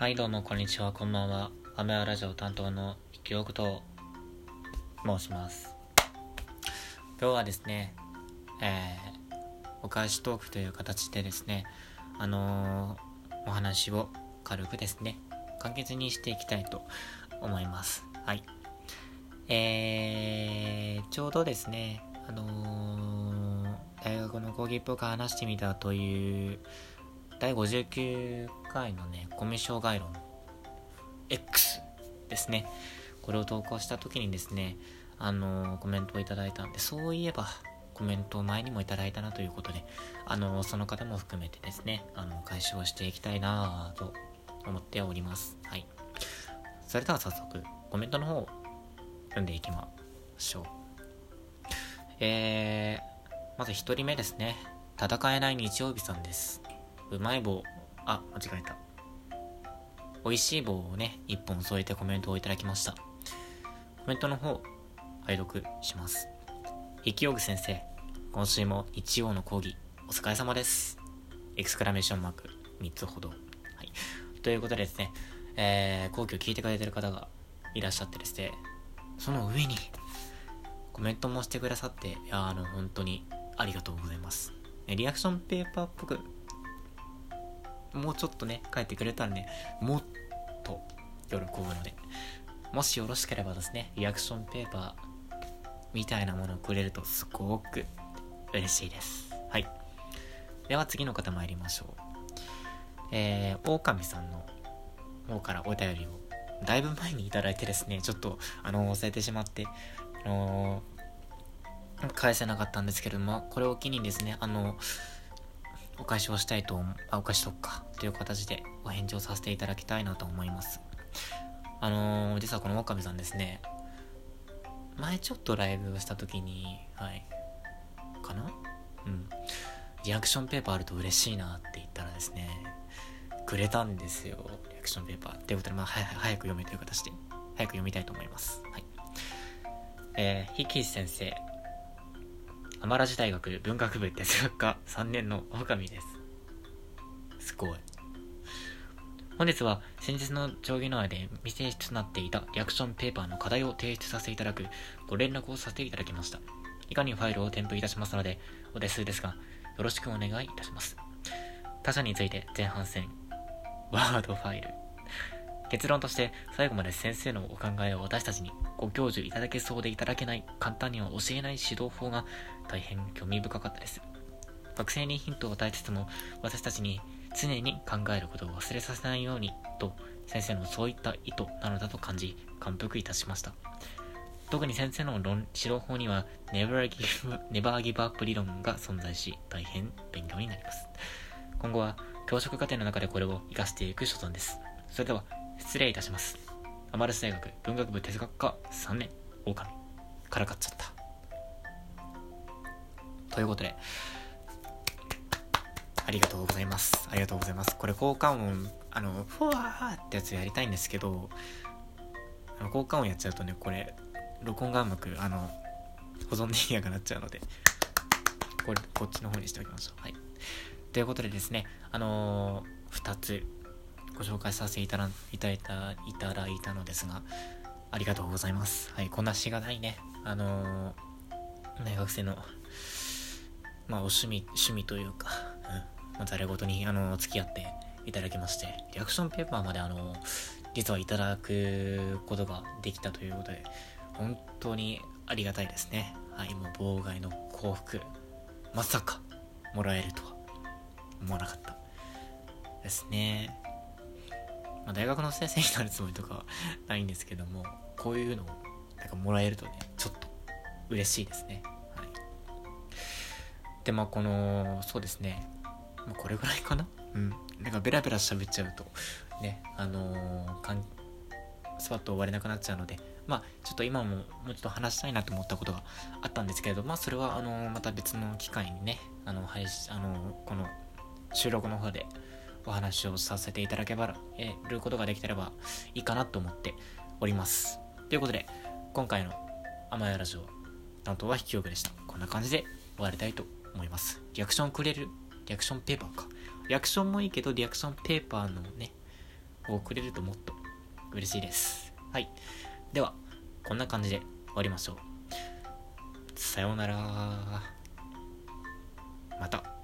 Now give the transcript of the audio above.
はい、どうも、こんにちは、こんばんは。アメアラジオ担当の生きおくと申します。今日はですね、えー、お返しトークという形でですね、あのー、お話を軽くですね、簡潔にしていきたいと思います。はい。えー、ちょうどですね、あのー、大学の講義っぽく話してみたという第59回のね、コミュ障概論 X ですね。これを投稿した時にですね、あのーコメントをいただいたんで、そういえば、コメントを前にもいただいたなということで、あのーその方も含めてですね、あの、解消していきたいなぁと思っております。はい。それでは早速、コメントの方を読んでいきましょう。えー、まず一人目ですね。戦えない日曜日さんです。うまい棒、あ、間違えた。美味しい棒をね、一本添えてコメントをいただきました。コメントの方、拝読します。筆記用具先生、今週も日曜の講義、お疲れ様です。エクスクラメーションマーク、3つほど。はい。ということでですね、えー、講義を聞いてくれてる方がいらっしゃってですね、その上に、コメントもしてくださって、いや、あの、本当にありがとうございます。リアクションペーパーっぽくもうちょっとね、書いてくれたらね、もっと喜ぶので、もしよろしければですね、リアクションペーパーみたいなものをくれるとすごく嬉しいです。はい。では次の方参りましょう。えー、狼さんの方からお便りをだいぶ前にいただいてですね、ちょっと、あの忘れてしまって、あの返せなかったんですけれども、これを機にですね、あのお返しをしたいと、あ、お返しとくか、という形でお返事をさせていただきたいなと思います。あのー、実はこの岡部さんですね、前ちょっとライブをした時に、はい、かな？うん。リアクションペーパーあると嬉しいなって言ったらですね、くれたんですよ、リアクションペーパー。ということで、まあ、は早く読めという形で、早く読みたいと思います。はい。えー、ひき先生、アマラジ大学文学部哲学科3年の狼です。すごい。本日は先日の定規の案で未提出となっていたリアクションペーパーの課題を提出させていただくご連絡をさせていただきました。以下にファイルを添付いたしますので、お手数ですが、よろしくお願いいたします。他者について前半戦、ワードファイル。結論として最後まで先生のお考えを私たちにご教授いただけそうでいただけない簡単には教えない指導法が大変興味深かったです。学生にヒントを与えつつも私たちに常に考えることを忘れさせないようにと先生のそういった意図なのだと感じ感服いたしました。特に先生の論指導法には Never Give, Never Give Up 理論が存在し大変勉強になります。今後は教職課程の中でこれを活かしていく所存です。それでは失礼いたしますアマルス大学文学部哲学科3年狼からかっちゃったということで、ありがとうございます。ありがとうございます。これ効果音、あの、ふわーってやつやりたいんですけど、あの効果音やっちゃうとね、これ、録音がうまく、あの、保存できなくなっちゃうので、これ、こっちの方にしておきましょう。はい。ということでですね、あのー、2つご紹介させていただいたいたいただいたのですが、ありがとうございます。はい、こんなしがないね、あのー、大学生のまあ、お趣味、趣味というか、うん、まあ、誰事に、あの、付き合っていただきまして、リアクションペーパーまで、あの、実はいただくことができたということで、本当にありがたいですね。はい、もう、妨害の幸福、まさか、もらえるとは、思わなかった。ですね。まあ、大学の先生になるつもりとかは ないんですけども、こういうのを、なんかもらえるとね、ちょっと、嬉しいですね。はい。でまあこのそうですね、まあ、これぐらいかな？うんなんかベラベラ喋っちゃうとねあのー、かんスパッと終われなくなっちゃうのでまあちょっと今ももうちょっと話したいなと思ったことがあったんですけれどまあそれはあのまた別の機会にねあの配信あのこの収録の方でお話をさせていただけばえることができたらばいいかなと思っておりますということで今回の「甘やラジオ」担当は引きよくでしたこんな感じで終わりたいと思いますリアクションくれるリアクションペーパーかリアクションもいいけどリアクションペーパーのねをくれるともっと嬉しいです。はい。では、こんな感じで終わりましょう。さようならまた